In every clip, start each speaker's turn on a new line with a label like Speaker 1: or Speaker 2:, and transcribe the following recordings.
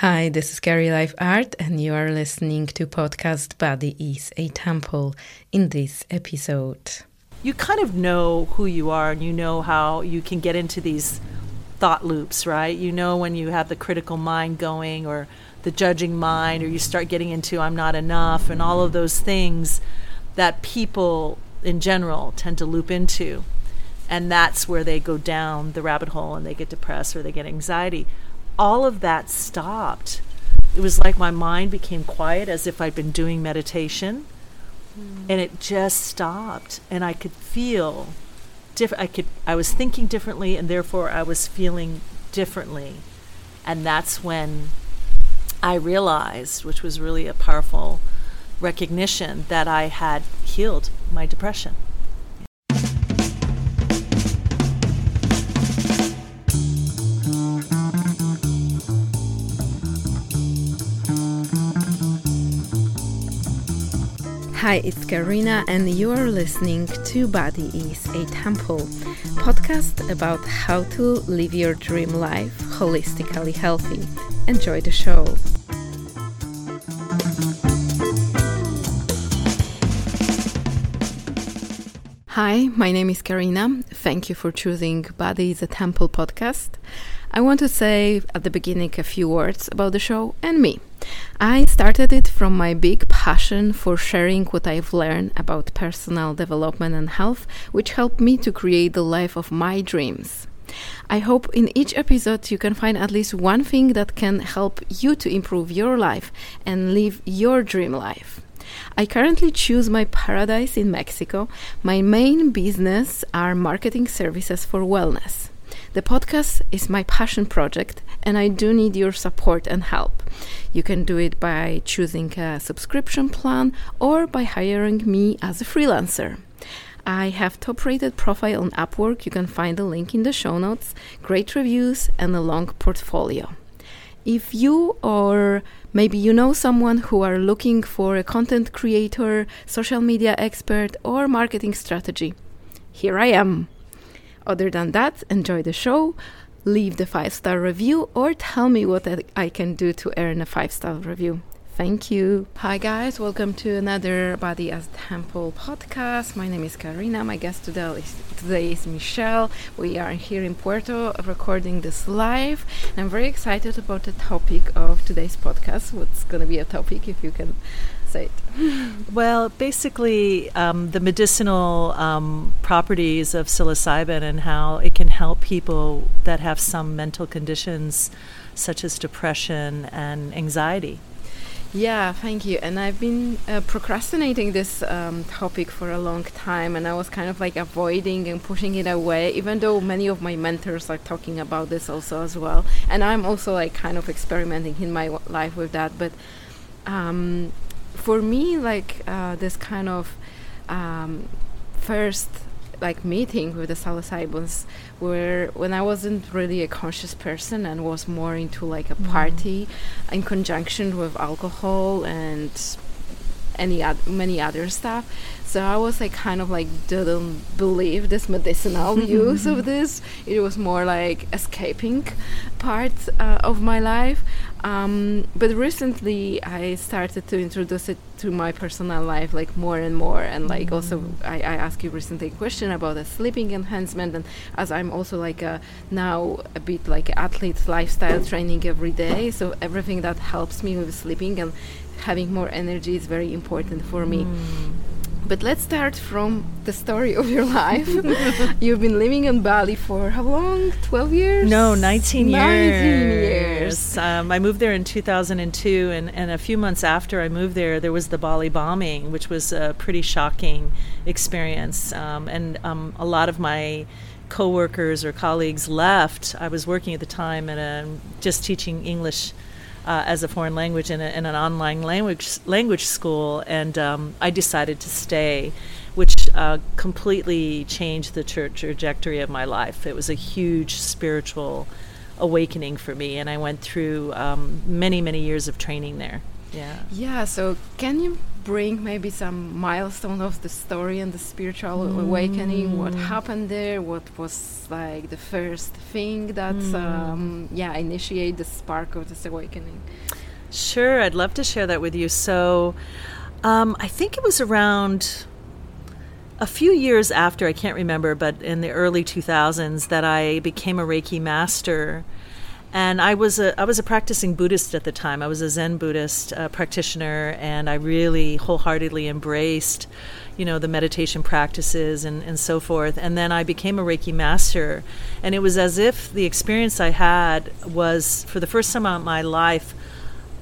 Speaker 1: Hi, this is Gary Life Art, and you are listening to podcast Body is a Temple in this episode.
Speaker 2: You kind of know who you are, and you know how you can get into these thought loops, right? You know when you have the critical mind going, or the judging mind, or you start getting into I'm not enough, and all of those things that people in general tend to loop into. And that's where they go down the rabbit hole and they get depressed or they get anxiety all of that stopped. It was like my mind became quiet as if I'd been doing meditation. Mm. And it just stopped and I could feel different I could I was thinking differently and therefore I was feeling differently. And that's when I realized, which was really a powerful recognition that I had healed my depression.
Speaker 1: Hi, it's Karina, and you are listening to Body is a Temple podcast about how to live your dream life holistically healthy. Enjoy the show. Hi, my name is Karina. Thank you for choosing Body is a Temple podcast. I want to say at the beginning a few words about the show and me. I started it from my big passion for sharing what I've learned about personal development and health, which helped me to create the life of my dreams. I hope in each episode you can find at least one thing that can help you to improve your life and live your dream life. I currently choose my paradise in Mexico. My main business are marketing services for wellness. The podcast is my passion project, and I do need your support and help. You can do it by choosing a subscription plan or by hiring me as a freelancer. I have top rated profile on Upwork. You can find the link in the show notes, great reviews, and a long portfolio. If you or maybe you know someone who are looking for a content creator, social media expert, or marketing strategy, here I am. Other than that, enjoy the show, leave the five star review, or tell me what I can do to earn a five star review. Thank you. Hi, guys. Welcome to another Body as Temple podcast. My name is Karina. My guest today is, today is Michelle. We are here in Puerto recording this live. I'm very excited about the topic of today's podcast. What's going to be a topic, if you can
Speaker 2: Well, basically, um, the medicinal um, properties of psilocybin and how it can help people that have some mental conditions such as depression and anxiety.
Speaker 1: Yeah, thank you. And I've been uh, procrastinating this um, topic for a long time, and I was kind of like avoiding and pushing it away, even though many of my mentors are talking about this also as well. And I'm also like kind of experimenting in my w- life with that. But um, for me, like uh, this kind of um, first like meeting with the psilocybins where when I wasn't really a conscious person and was more into like a mm. party in conjunction with alcohol and any ad- many other stuff so I was like kind of like didn't believe this medicinal use of this it was more like escaping part uh, of my life um, but recently, I started to introduce it to my personal life, like more and more. And like mm-hmm. also, I, I asked you recently a question about the sleeping enhancement, and as I'm also like a now a bit like athlete lifestyle training every day, so everything that helps me with sleeping and having more energy is very important for me. Mm. But let's start from the story of your life. You've been living in Bali for how long? 12 years?
Speaker 2: No, 19 years. 19 years. Um, I moved there in 2002, and, and a few months after I moved there, there was the Bali bombing, which was a pretty shocking experience. Um, and um, a lot of my coworkers or colleagues left. I was working at the time and just teaching English uh, as a foreign language in, a, in, an online language language school, and um, I decided to stay, which uh, completely changed the tra- trajectory of my life. It was a huge spiritual awakening for me, and I went through um, many many years of training there. Yeah.
Speaker 1: Yeah. So can you bring maybe some milestone of the story and the spiritual mm. awakening? What happened there? What was like the first thing that, mm. um, yeah, initiate the spark of this awakening?
Speaker 2: Sure, I'd love to share that with you. So, um, I think it was around a few years after, I can't remember, but in the early 2000s, that I became a Reiki master. And I was a I was a practicing Buddhist at the time. I was a Zen Buddhist uh, practitioner, and I really wholeheartedly embraced, you know, the meditation practices and, and so forth. And then I became a Reiki master, and it was as if the experience I had was for the first time in my life.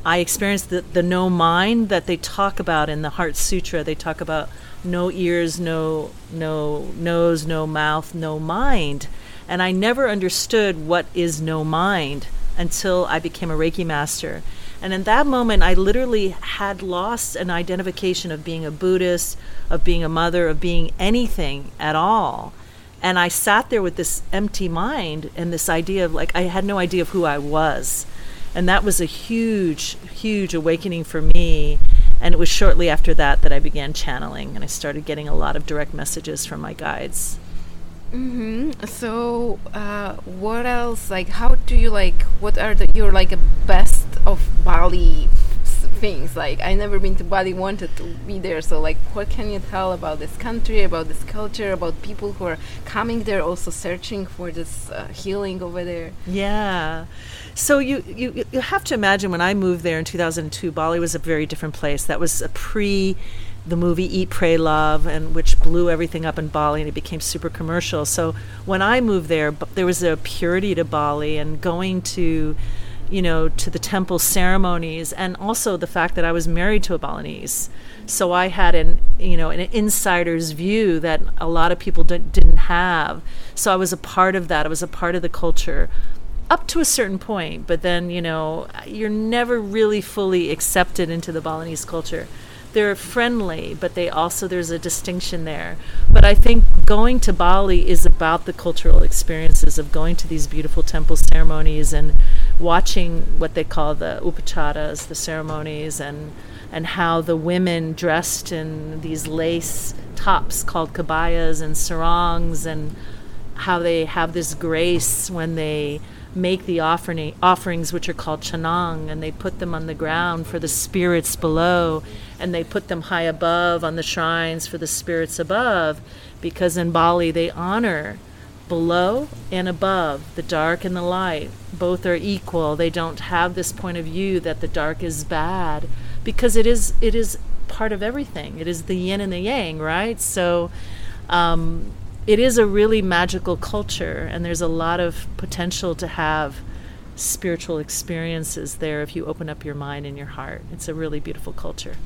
Speaker 2: I experienced the, the no mind that they talk about in the Heart Sutra. They talk about no ears, no no nose, no mouth, no mind. And I never understood what is no mind until I became a Reiki master. And in that moment, I literally had lost an identification of being a Buddhist, of being a mother, of being anything at all. And I sat there with this empty mind and this idea of like, I had no idea of who I was. And that was a huge, huge awakening for me. And it was shortly after that that I began channeling and I started getting a lot of direct messages from my guides.
Speaker 1: Mm-hmm. So, uh, what else? Like, how do you like? What are the your like best of Bali things? Like, I never been to Bali, wanted to be there. So, like, what can you tell about this country, about this culture, about people who are coming there, also searching for this uh, healing over there?
Speaker 2: Yeah. So you, you you have to imagine when I moved there in 2002, Bali was a very different place. That was a pre the movie Eat, Pray, Love, and which blew everything up in Bali, and it became super commercial. So when I moved there, there was a purity to Bali, and going to, you know, to the temple ceremonies, and also the fact that I was married to a Balinese. So I had an, you know, an insider's view that a lot of people didn't have. So I was a part of that. I was a part of the culture up to a certain point, but then, you know, you're never really fully accepted into the Balinese culture. They're friendly, but they also, there's a distinction there. But I think going to Bali is about the cultural experiences of going to these beautiful temple ceremonies and watching what they call the upacharas, the ceremonies, and and how the women dressed in these lace tops called kebayas and sarongs and how they have this grace when they make the offering, offerings, which are called canang, and they put them on the ground for the spirits below, and they put them high above on the shrines for the spirits above, because in Bali they honor below and above, the dark and the light. Both are equal. They don't have this point of view that the dark is bad, because it is it is part of everything. It is the yin and the yang, right? So. Um, it is a really magical culture, and there's a lot of potential to have spiritual experiences there if you open up your mind and your heart. It's a really beautiful culture.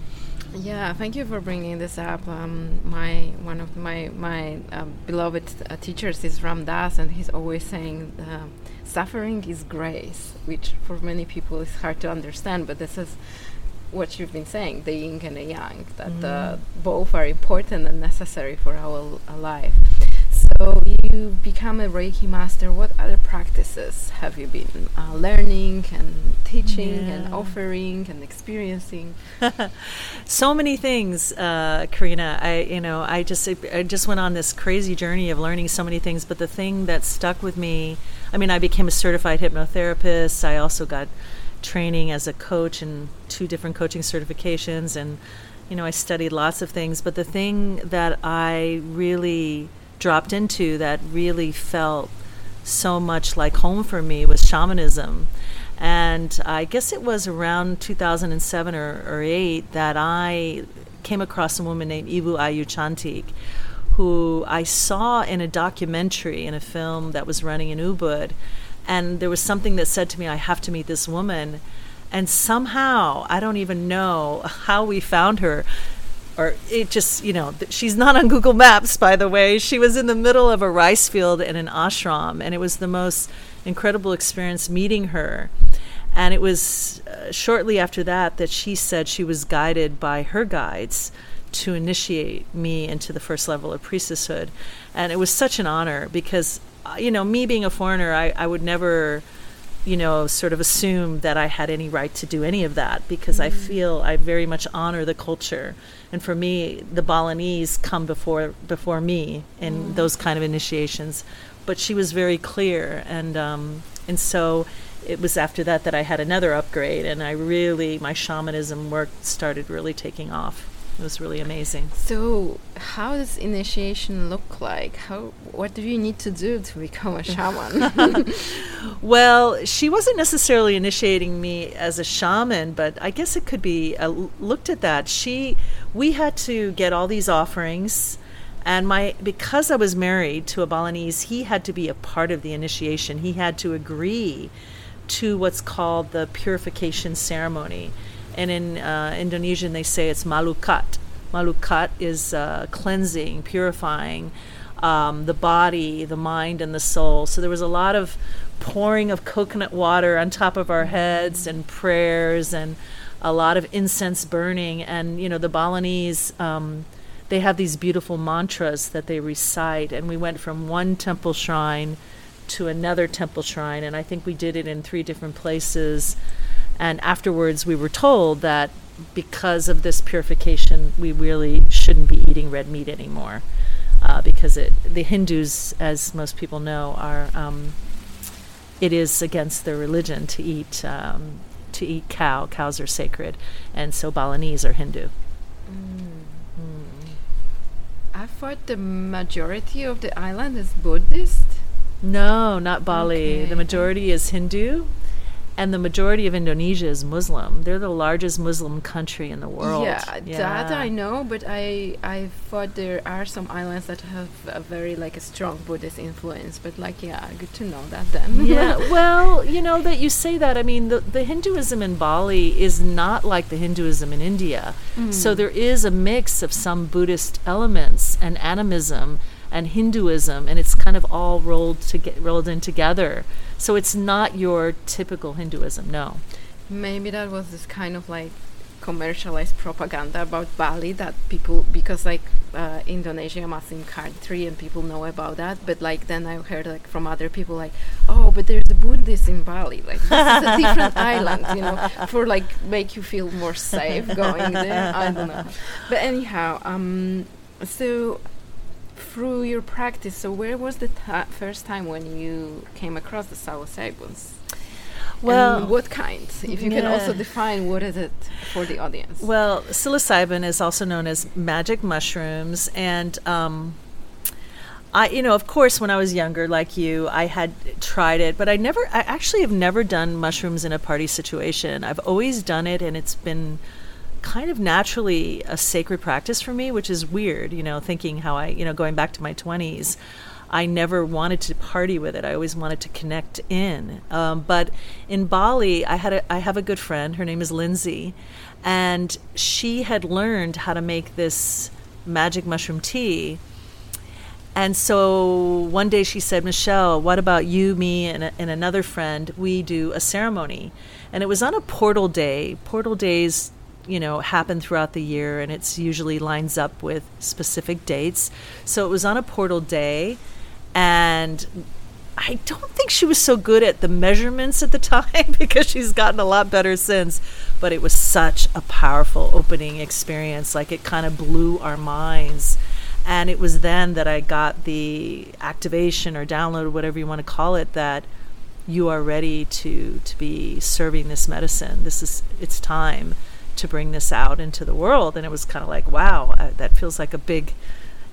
Speaker 1: Yeah, thank you for bringing this up. Um, my one of my my uh, beloved uh, teachers is Ram Dass, and he's always saying uh, suffering is grace, which for many people is hard to understand. But this is what you've been saying, the yin and the yang, that mm. both are important and necessary for our life. So you become a Reiki master. What other practices have you been uh, learning and teaching yeah. and offering and experiencing?
Speaker 2: so many things, uh, Karina. I you know I just I just went on this crazy journey of learning so many things. But the thing that stuck with me, I mean, I became a certified hypnotherapist. I also got training as a coach and two different coaching certifications and you know I studied lots of things but the thing that I really dropped into that really felt so much like home for me was shamanism. And I guess it was around 2007 or, or 8 that I came across a woman named Ibu Ayu Cantik, who I saw in a documentary in a film that was running in Ubud. And there was something that said to me, I have to meet this woman. And somehow, I don't even know how we found her, or it just you know she's not on google maps by the way. She was in the middle of a rice field in an ashram and it was the most incredible experience meeting her. And it was uh, shortly after that that she said she was guided by her guides to initiate me into the first level of priestesshood. And it was such an honor because uh, you know me being a foreigner I, I would never you know, sort of assume that I had any right to do any of that because I feel I very much honor the culture. And for me, the Balinese come before before me in those kind of initiations. But she was very clear, and um, and so it was after that that I had another upgrade, and I really my shamanism work started really taking off. It was really amazing.
Speaker 1: So, how does initiation look like? How what do you need to do to become a shaman?
Speaker 2: Well, she wasn't necessarily initiating me as a shaman, but I guess it could be uh, looked at that. She, we had to get all these offerings, and my because I was married to a Balinese, he had to be a part of the initiation. He had to agree to what's called the purification ceremony, and in uh, Indonesian they say it's malukat. Malukat is uh, cleansing, purifying um, the body, the mind, and the soul. So there was a lot of pouring of coconut water on top of our heads and prayers and a lot of incense burning. And, you know, the Balinese, um, they have these beautiful mantras that they recite. And we went from one temple shrine to another temple shrine. And I think we did it in three different places. And afterwards, we were told that because of this purification, we really shouldn't be eating red meat anymore. Uh, because it, the Hindus, as most people know, are um, it is against their religion to eat um, to eat cow. Cows are sacred, and so Balinese are Hindu.
Speaker 1: I thought the majority of the island is Buddhist.
Speaker 2: No, not Bali.
Speaker 1: Okay.
Speaker 2: The majority is Hindu, and the majority of Indonesia is Muslim. They're the largest Muslim country in the world.
Speaker 1: Yeah, that I know, but I I thought there are some islands that have a very like a strong Buddhist influence. But like, yeah, good to know that then.
Speaker 2: yeah, well, you know that you say that. I mean, the, the Hinduism in Bali is not like the Hinduism in India. Mm-hmm. So there is a mix of some Buddhist elements and animism and Hinduism, and it's kind of all rolled to get rolled in together. So it's not your typical Hinduism. No.
Speaker 1: Maybe that was this kind of like commercialized propaganda about Bali that people because like uh, Indonesia a Muslim country and people know about that but like then I heard like from other people like oh but there's a Buddhist in Bali like this is a different island you know for like make you feel more safe going there I don't know but anyhow um so through your practice so where was the first time when you came across the psilocybins
Speaker 2: Well,
Speaker 1: and what kind? If you can also define what is it for the audience.
Speaker 2: Well, psilocybin is also known as magic mushrooms, and um, I, you know, of course, when I was younger, like you, I had tried it, but I never, I actually have never done mushrooms in a party situation. I've always done it, and it's been kind of naturally a sacred practice for me, which is weird, you know, thinking how I, you know, going back to my 20s. I never wanted to party with it. I always wanted to connect in. Um, but in Bali, I had a, I have a good friend. Her name is Lindsay, and she had learned how to make this magic mushroom tea. And so one day she said, Michelle, what about you, me, and, and another friend? We do a ceremony. And it was on a portal day. Portal days, you know, happen throughout the year, and it's usually lines up with specific dates. So it was on a portal day. And I don't think she was so good at the measurements at the time because she's gotten a lot better since. But it was such a powerful opening experience. Like it kind of blew our minds. And it was then that I got the activation or download, whatever you want to call it, that you are ready to, to be serving this medicine. This is, it's time to bring this out into the world. And it was kind of like, wow, that feels like a big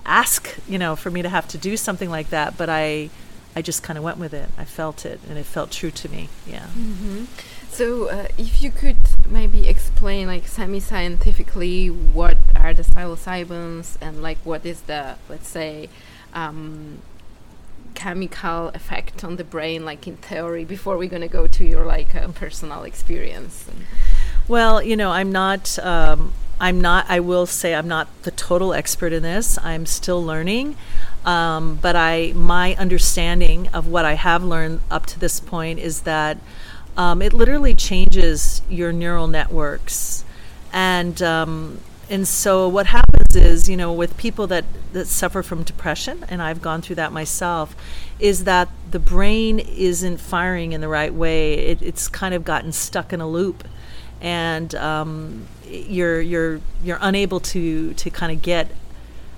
Speaker 2: ask, you know, for me to have to do something like that. But I, I just kind of went with it. I felt it, and it felt true to me. Yeah.
Speaker 1: hmm So, uh, if you could maybe explain, like semi-scientifically, what are the psilocybins and like what is the, let's say, um, chemical effect on the brain, like in theory, before we're gonna go to your like uh, personal experience.
Speaker 2: Well, you know, I'm not. Um, I'm not. I will say I'm not the total expert in this. I'm still learning, um, but I my understanding of what I have learned up to this point is that um, it literally changes your neural networks, and um, and so what happens is, you know, with people that, that suffer from depression, and I've gone through that myself, is that the brain isn't firing in the right way. It, it's kind of gotten stuck in a loop, and um, you're you're you're unable to to kind of get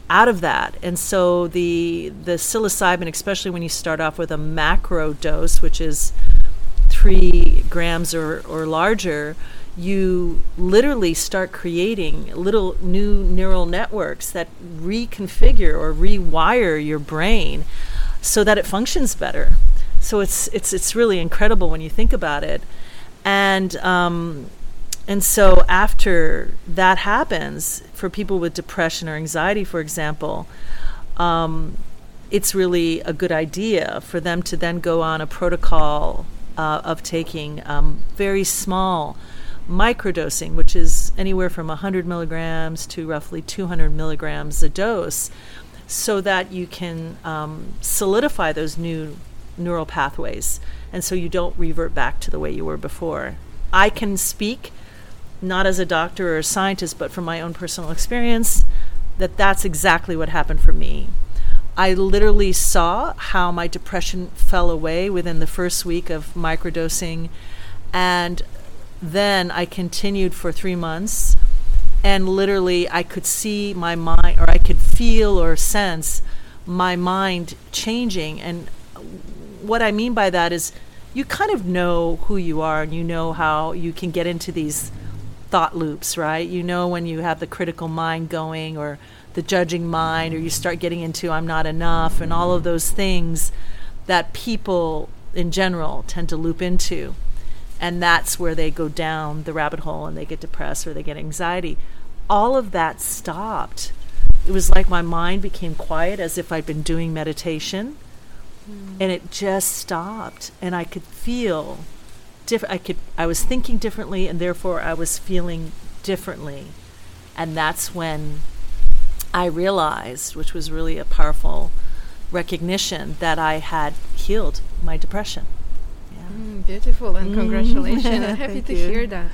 Speaker 2: out of that. And so the the psilocybin, especially when you start off with a macro dose, which is three grams or, or larger, you literally start creating little new neural networks that reconfigure or rewire your brain so that it functions better. So it's it's it's really incredible when you think about it, and um, and so after that happens for people with depression or anxiety, for example. Um, it's really a good idea for them to then go on a protocol uh, of taking um, very small microdosing, which is anywhere from 100 milligrams to roughly 200 milligrams a dose, so that you can um, solidify those new neural pathways and so you don't revert back to the way you were before. I can speak not as a doctor or a scientist, but from my own personal experience that that's exactly what happened for me. I literally saw how my depression fell away within the first week of microdosing and then I continued for three months, and literally I could see my mind, or I could feel or sense my mind changing. And what I mean by that is you kind of know who you are and you know how you can get into these thought loops, right? You know when you have the critical mind going or the judging mind, or you start getting into I'm not enough, and all of those things that people in general tend to loop into and that's where they go down the rabbit hole and they get depressed or they get anxiety. All of that stopped. It was like my mind became quiet as if I'd been doing meditation mm. and it just stopped and I could feel different I could I was thinking differently and therefore I was feeling differently. And that's when I realized, which was really a powerful recognition that I had healed my depression.
Speaker 1: Mm, beautiful and mm. congratulations. I'm happy to you. hear that.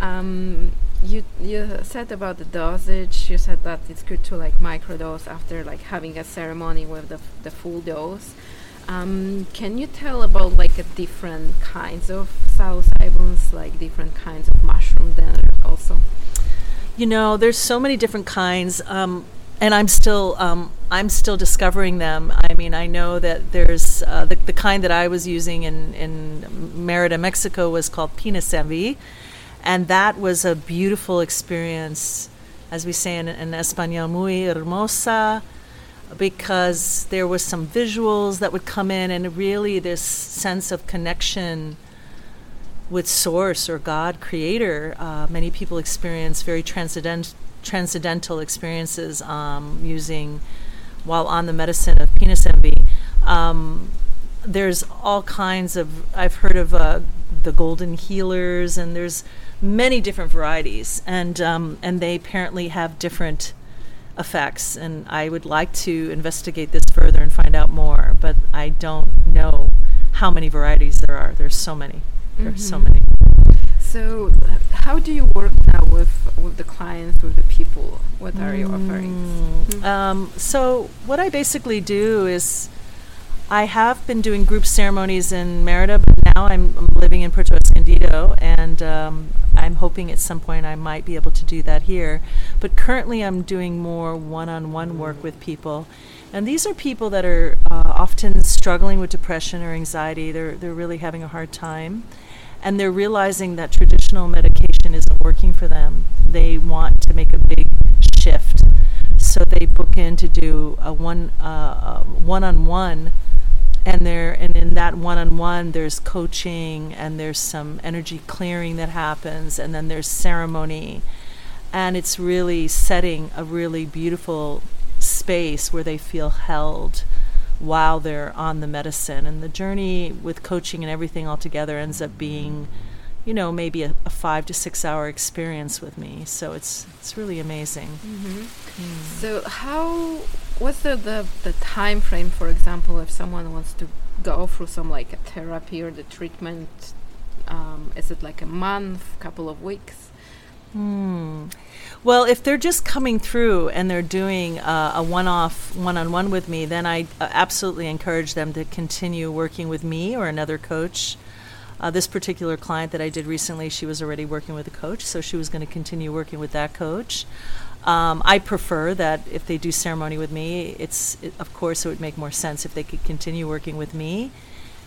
Speaker 1: Um, you you said about the dosage. You said that it's good to like microdose after like having a ceremony with the the full dose. Um, can you tell about like a different kinds of psilocybins, like different kinds of mushroom then also?
Speaker 2: You know, there's so many different kinds. Um, and I'm still um, I'm still discovering them. I mean, I know that there's uh, the, the kind that I was using in in Merida, Mexico, was called Penis Envy that was a beautiful experience, as we say in, in Espanol, muy hermosa, because there was some visuals that would come in, and really this sense of connection with Source or God, Creator. Uh, many people experience very transcendent transcendental experiences um, using while on the medicine of penis envy. Um, there's all kinds of I've heard of uh, the golden healers, and there's many different varieties, and um, and they apparently have different effects. And I would like to investigate this further and find out more, but I don't know how many varieties there are. There's so many. There's mm-hmm. so many.
Speaker 1: So, how do you work now with with the clients, with the people? What are mm. your offerings?
Speaker 2: Mm. Um, so, what I basically do is, I have been doing group ceremonies in Merida, but now I'm, living in Puerto Escondido, and um, I'm hoping at some point I might be able to do that here. But currently, I'm doing more one-on-one work with people, and these are people that are uh, often struggling with depression or anxiety. They're they're really having a hard time and they're realizing that traditional medication isn't working for them. They want to make a big shift, so they book in to do a one uh, one-on-one, and there and in that one-on-one there's coaching and there's some energy clearing that happens, and then there's ceremony, and it's really setting a really beautiful space where they feel held while they're on the medicine. And the journey with coaching and everything altogether ends up being, you know, maybe a, a five to six hour experience with me. So it's it's really amazing.
Speaker 1: Mm-hmm. Mm. So how what's the, the the time frame, for example, if someone wants to go through some like a therapy or the treatment? Um, is it like a month, couple of weeks?
Speaker 2: Hmm. Well, if they're just coming through and they're doing uh, a one off, one on one with me, then I uh, absolutely encourage them to continue working with me or another coach. Uh, this particular client that I did recently, she was already working with a coach, so she was going to continue working with that coach. Um, I prefer that if they do ceremony with me, it's it, of course it would make more sense if they could continue working with me,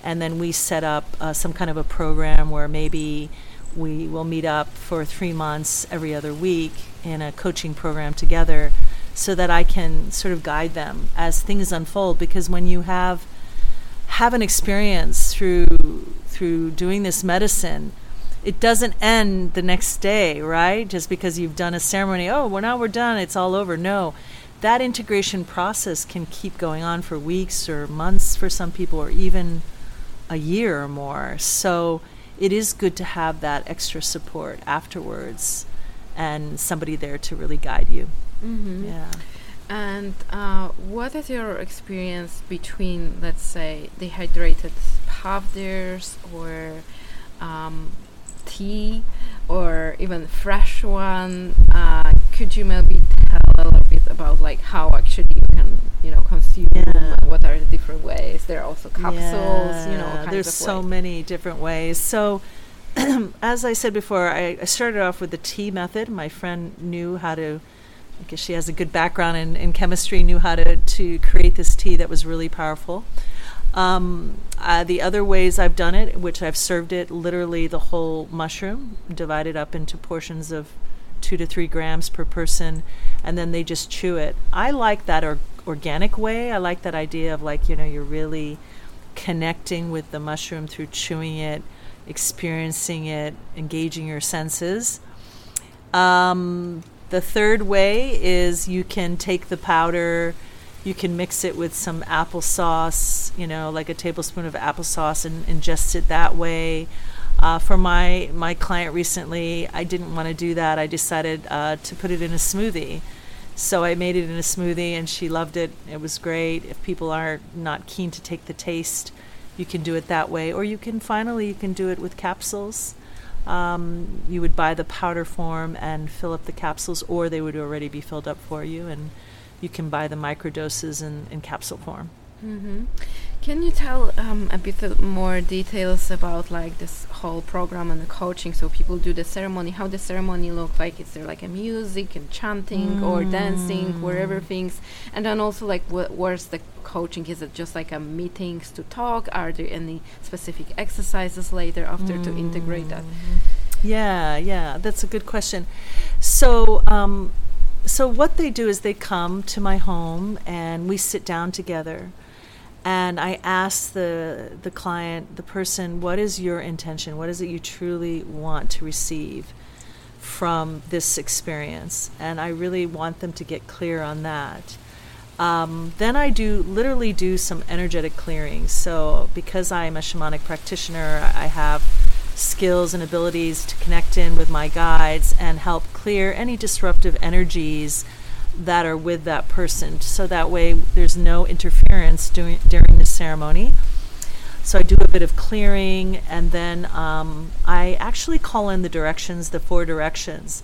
Speaker 2: and then we set up uh, some kind of a program where maybe we will meet up for three months every other week in a coaching program together so that I can sort of guide them as things unfold. Because when you have have an experience through through doing this medicine it doesn't end the next day right just because you've done a ceremony oh well now we're done it's all over no that integration process can keep going on for weeks or months for some people or even a year or more so it is good to have that extra support afterwards and somebody there to really guide you.
Speaker 1: Mm-hmm.
Speaker 2: Yeah.
Speaker 1: And uh, what is your experience between, let's say, dehydrated powders or um, tea or even fresh one? Uh, could you maybe tell a little bit about like how actually you can, you know, consume?
Speaker 2: Yeah.
Speaker 1: What are the different ways? There are also capsules, you know.
Speaker 2: There's so
Speaker 1: ways.
Speaker 2: many different ways. So, as I said before, I, I started off with the tea method. My friend knew how to, because she has a good background in, in chemistry, knew how to, to create this tea that was really powerful. Um, uh, the other ways I've done it, which I've served it literally the whole mushroom, divided up into portions of two to three grams per person, and then they just chew it. I like that or- organic way. I like that idea of like, you know, you're really connecting with the mushroom through chewing it, experiencing it, engaging your senses. Um, the third way is you can take the powder, you can mix it with some applesauce, you know, like a tablespoon of applesauce, and ingest it that way. Uh, for my my client recently, I didn't want to do that. I decided uh, to put it in a smoothie. So I made it in a smoothie, and she loved it. It was great. If people are not keen to take the taste, you can do it that way, or you can finally you can do it with capsules. Um, you would buy the powder form and fill up the capsules, or they would already be filled up for you, and you can buy the microdoses in, in capsule form.
Speaker 1: hmm Can you tell um, a bit more details about like this whole program and the coaching? So people do the ceremony. How the ceremony look like? Is there like a music and chanting or dancing, wherever
Speaker 2: Mm.
Speaker 1: things? And then also like wh- where's the coaching? Is it just like a meetings to talk? Are there any specific exercises later after to integrate that?
Speaker 2: Yeah, yeah, that's a good question. So, um, so what they do is they come to my home and we sit down together, and I ask the the client, the person, what is your intention? What is it you truly want to receive from this experience? And I really want them to get clear on that. Um, then I do literally do some energetic clearing. So because I'm a shamanic practitioner, I have skills and abilities to connect in with my guides and help clear any disruptive energies that are with that person. So that way there's no interference during during the ceremony. So I do a bit of clearing, and then um, I actually call in the directions, the four directions.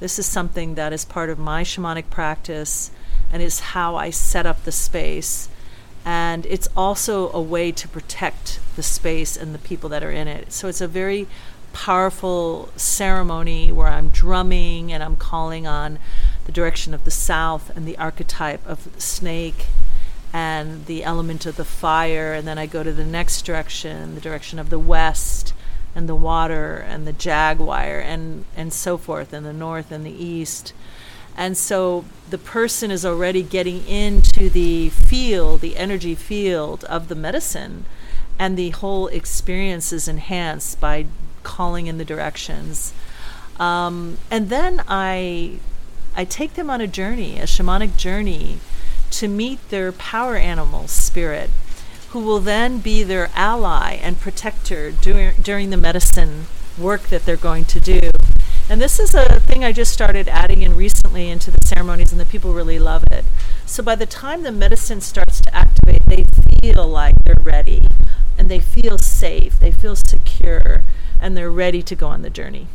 Speaker 2: This is something that is part of my shamanic practice, and is how I set up the space. And it's also a way to protect the space and the people that are in it. So it's a very powerful ceremony where I'm drumming and I'm calling on the direction of the south and the archetype of the snake and the element of the fire, and then I go to the next direction, the direction of the west, and the water, and the jaguar, and and so forth, and the north and the east. And so the person is already getting into the field, the energy field of the medicine, and the whole experience is enhanced by calling in the directions. Um, and then I I take them on a journey, a shamanic journey, to meet their power animal spirit, who will then be their ally and protector during, during the medicine work that they're going to do. And this is a thing I just started adding in recently into the ceremonies, and the people really love it. So by the time the medicine starts to activate, they feel like they're ready, and they feel safe, they feel secure, and they're ready to go on the journey.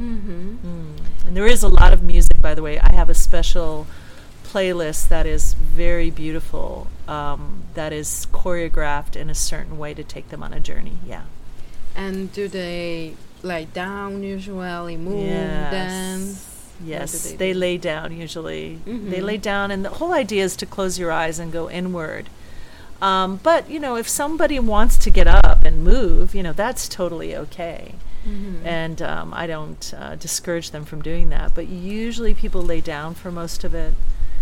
Speaker 1: Mm-hmm.
Speaker 2: Mm. And there is a lot of music, by the way. I have a special playlist that is very beautiful, um, that is choreographed in a certain way to take them on a journey. Yeah.
Speaker 1: And do they lie down usually, move,
Speaker 2: Yes.
Speaker 1: dance?
Speaker 2: Yes,
Speaker 1: they
Speaker 2: they, lay down usually. They
Speaker 1: Mhm.
Speaker 2: lay down, and the whole idea is to close your eyes and go inward. Um, but you know, if somebody wants to get up and move, you know, that's totally okay.
Speaker 1: Mhm.
Speaker 2: And um, I don't uh, discourage them from doing that. But usually, people lay down for most of it,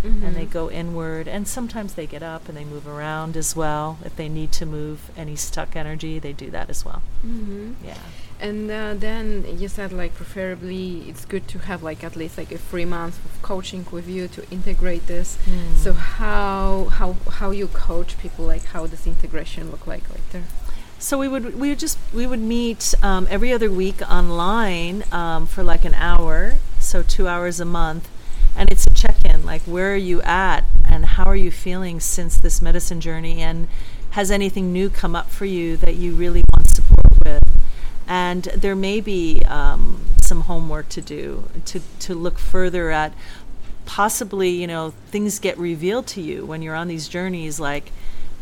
Speaker 2: and they
Speaker 1: Mhm.
Speaker 2: go inward. And sometimes they get up and they move around as well. If they need to move any stuck energy, they do that as well.
Speaker 1: Mhm.
Speaker 2: Yeah.
Speaker 1: And uh, then you said like preferably it's good to have like at least like a three months of coaching with you to integrate this. So
Speaker 2: Mm.
Speaker 1: how how how you coach people like how does integration look like right there?
Speaker 2: So we would we would just we would meet um, every other week online um, for like an hour, so two hours a month, and it's a check-in. Like where are you at, and how are you feeling since this medicine journey, and has anything new come up for you that you really want support? And there may be um, some homework to do to to look further at possibly you know things get revealed to you when you're on these journeys like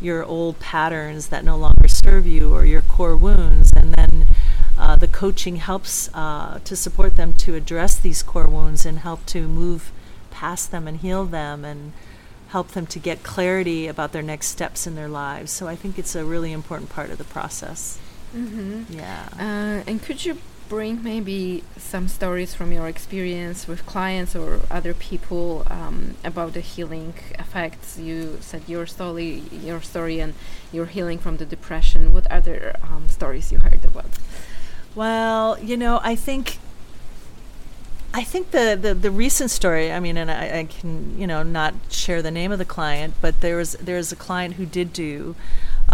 Speaker 2: your old patterns that no longer serve you or your core wounds. And then uh, the coaching helps uh, to support them to address these core wounds and help to move past them and heal them and help them to get clarity about their next steps in their lives. So i think it's a really important part of the process
Speaker 1: Mm-hmm.
Speaker 2: yeah
Speaker 1: Uh, and could you bring maybe some stories from your experience with clients or other people um, about the healing effects? You said your story, your story, and your healing from the depression. What other um, stories you heard about?
Speaker 2: Well, you know, I think I think the, the, the recent story, I mean, and I, I can, you know, not share the name of the client, but there was there was a client who did do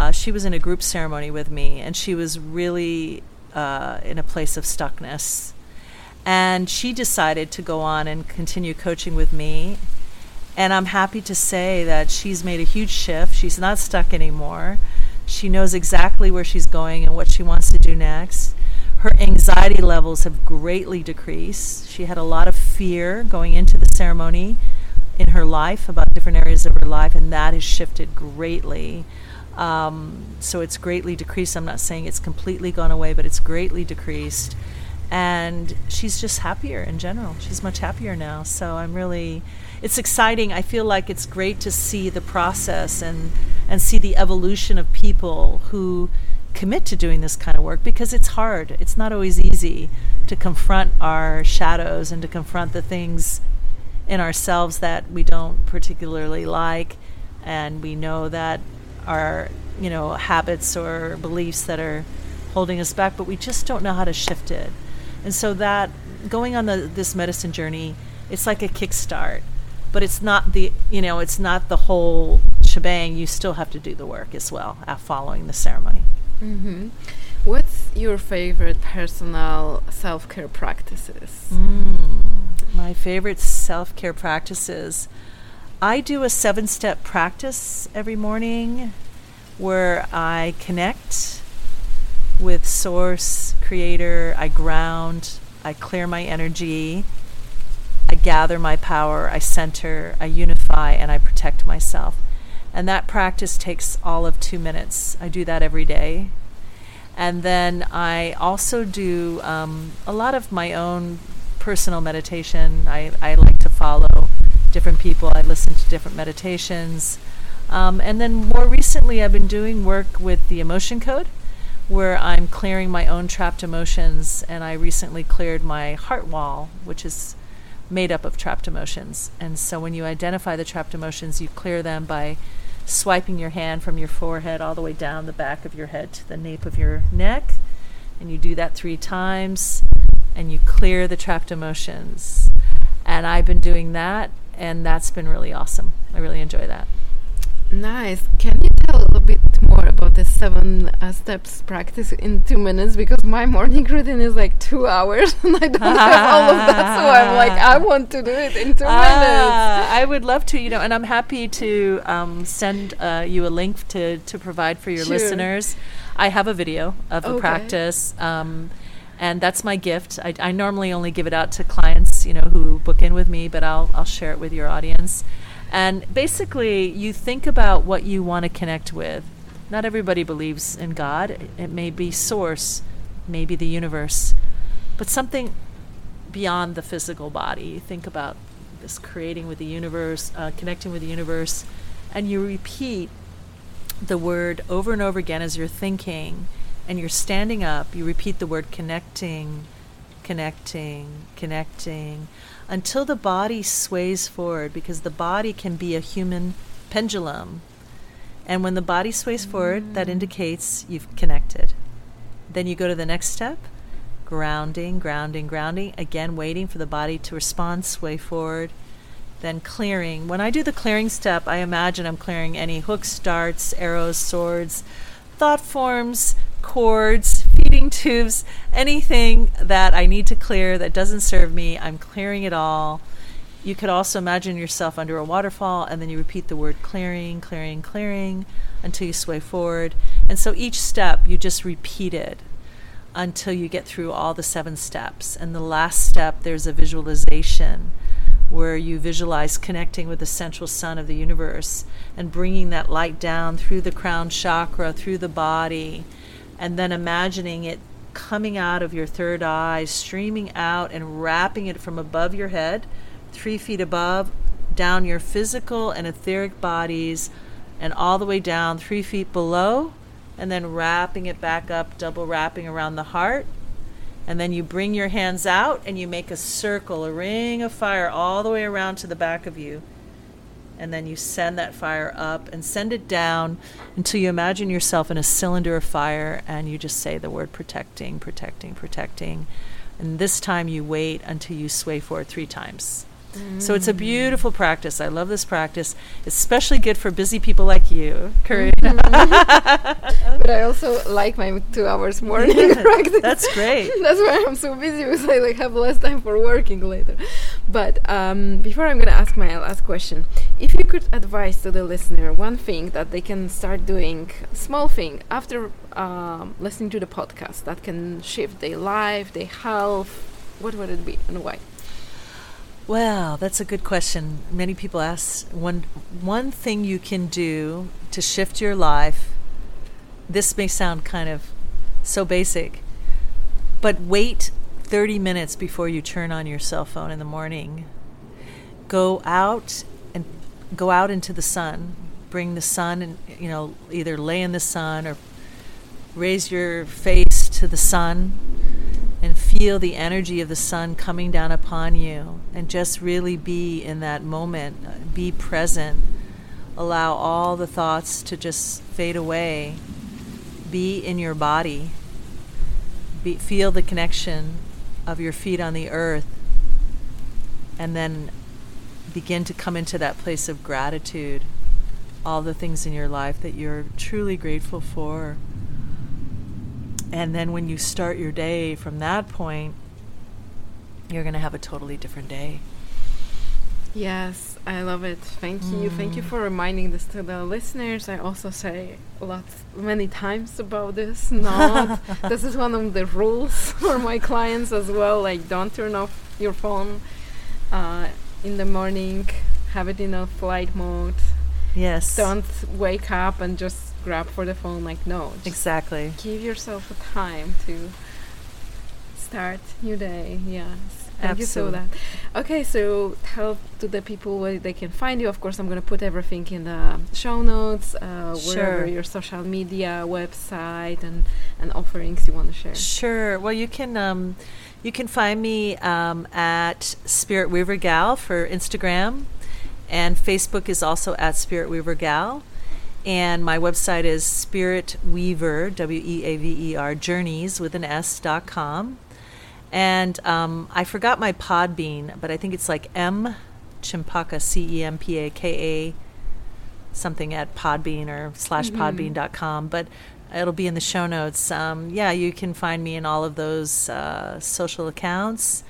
Speaker 2: uh, she was in a group ceremony with me and she was really uh, in a place of stuckness. And she decided to go on and continue coaching with me. And I'm happy to say that she's made a huge shift. She's not stuck anymore. She knows exactly where she's going and what she wants to do next. Her anxiety levels have greatly decreased. She had a lot of fear going into the ceremony in her life about different areas of her life, and that has shifted greatly. Um, so it's greatly decreased. I'm not saying it's completely gone away, but it's greatly decreased. And she's just happier in general. She's much happier now. So I'm really, it's exciting. I feel like it's great to see the process and, and see the evolution of people who commit to doing this kind of work because it's hard. It's not always easy to confront our shadows and to confront the things in ourselves that we don't particularly like and we know that are you know habits or beliefs that are holding us back but we just don't know how to shift it and so that going on the, this medicine journey it's like a kickstart but it's not the you know it's not the whole shebang you still have to do the work as well uh, following the ceremony
Speaker 1: Mm-hmm. What's your favorite personal self care practices?
Speaker 2: Mm, my favorite self care practices. I do a seven step practice every morning where I connect with Source, Creator, I ground, I clear my energy, I gather my power, I center, I unify, and I protect myself. And that practice takes all of two minutes. I do that every day. And then I also do um, a lot of my own personal meditation. I, I like to follow different people, I listen to different meditations. Um, and then more recently, I've been doing work with the emotion code where I'm clearing my own trapped emotions. And I recently cleared my heart wall, which is made up of trapped emotions. And so when you identify the trapped emotions, you clear them by swiping your hand from your forehead all the way down the back of your head to the nape of your neck. And you do that three times and you clear the trapped emotions. And I've been doing that, and that's been really awesome. I really enjoy that.
Speaker 1: Nice. Can you tell a little bit more about the seven uh, steps practice in two minutes? Because my morning routine is like two hours, and I don't have all of that. So I'm like, I want to do it in two
Speaker 2: Ah, I would love to, you know, and I'm happy to um, send uh, you a link to, to provide for your
Speaker 1: Sure.
Speaker 2: listeners. I have a video of the practice. Um, and that's my gift. I, I normally only give it out to clients, you know, who book in with me, but I'll I'll share it with your audience. And basically, you think about what you want to connect with. Not everybody believes in God. It may be source, maybe the universe, but something beyond the physical body. You think about this creating with the universe, uh, connecting with the universe, and you repeat the word over and over again as you're thinking and you're standing up. You repeat the word connecting, connecting, connecting until the body sways forward because the body can be a human pendulum. And when the body sways forward, that indicates you've connected. Then you go to the next step grounding, grounding, grounding. Again, waiting for the body to respond, sway forward. Then clearing. When I do the clearing step, I imagine I'm clearing any hooks, darts, arrows, swords, thought forms, cords, feeding tubes, anything that I need to clear that doesn't serve me, I'm clearing it all. You could also imagine yourself under a waterfall and then you repeat the word clearing, clearing, clearing until you sway forward. And so each step you just repeat it until you get through all the seven steps. And the last step, there's a visualization where you visualize connecting with the central sun of the universe and bringing that light down through the crown chakra, through the body, and then imagining it coming out of your third eye, streaming out and wrapping it from above your head, three feet above, down your physical and etheric bodies, and all the way down three feet below and then wrapping it back up, double wrapping around the heart. And then you bring your hands out and you make a circle, a ring of fire all the way around to the back of you. And then you send that fire up and send it down until you imagine yourself in a cylinder of fire and you just say the word protecting, protecting, protecting. And this time you wait until you sway forward three times. So it's a beautiful practice. I love this practice. It's especially good for busy people like you, Karina.
Speaker 1: Mm-hmm. but I also like my two hours morning yeah, practice.
Speaker 2: That's great.
Speaker 1: that's why I'm so busy because I like have less time for working later. But um, before I'm gonna ask my last question, if you could advise to the listener one thing that they can start doing, small thing after um, listening to the podcast that can shift their life, their health, what would it be and why?
Speaker 2: Well, that's a good question. Many people ask one one thing you can do to shift your life. This may sound kind of so basic, but wait 30 minutes before you turn on your cell phone in the morning. Go out and go out into the sun. Bring the sun and you know either lay in the sun or raise your face to the sun feel the energy of the sun coming down upon you and just really be in that moment uh, be present. Allow all the thoughts to just fade away. Be in your body. Be, feel the connection of your feet on the earth. And then begin to come into that place of gratitude. All the things in your life that you're truly grateful for and then when you start your day from that point, you're going to have a totally different day.
Speaker 1: Yes, I love it. Thank mm. you. Thank you mm. for reminding this to the listeners. I also say lots, many times about this. Not this is one of the rules for my clients as well. Like, don't turn off your phone uh, in the morning. Have it in a flight mode.
Speaker 2: Yes.
Speaker 1: Don't wake up and just grab for the phone like no
Speaker 2: exactly
Speaker 1: give yourself a time to start new day yes Thank Absolutely. you so that. Okay, so tell to the people where they can find you. Of course, I'm going to put everything in the show notes, uh, sure. wherever your social media, website, and and offerings you want to share.
Speaker 2: Sure. Well, you can um, you can find me um, at Spirit Weaver Gal for Instagram, and Facebook is also at Spirit Weaver Gal. And my website is Spirit Weaver, W E A V E R, journeys with an S dot com. And um, I forgot my Podbean, but I think it's like M Cempaka, C E M P A K A, something at Podbean or slash mm-hmm. com. But it'll be in the show notes. Um, yeah, you can find me in all of those uh, social accounts.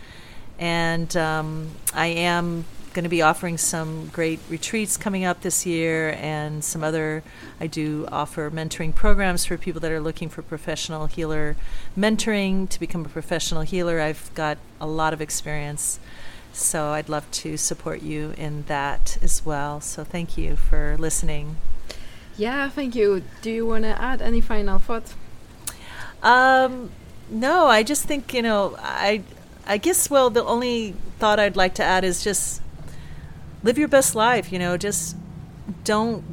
Speaker 2: And um, I am going to be offering some great retreats coming up this year and some other i do offer mentoring programs for people that are looking for professional healer mentoring. To become a professional healer i've got a lot of experience so i'd love to support you in that as well. So thank you for listening.
Speaker 1: Yeah thank you. Do you want to add any final thoughts?
Speaker 2: Um, no i just think you know i i guess well the only thought i'd like to add is just live your best life. You know, just don't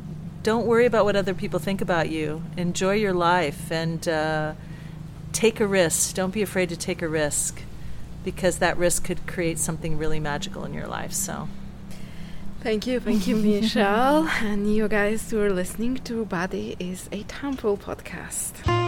Speaker 2: don't worry about what other people think about you. Enjoy your life and uh, take a risk. Don't be afraid to take a risk because that risk could create something really magical in your life. So.
Speaker 1: Thank you, thank you, Michelle, and you guys who are listening to Body is a Temple podcast.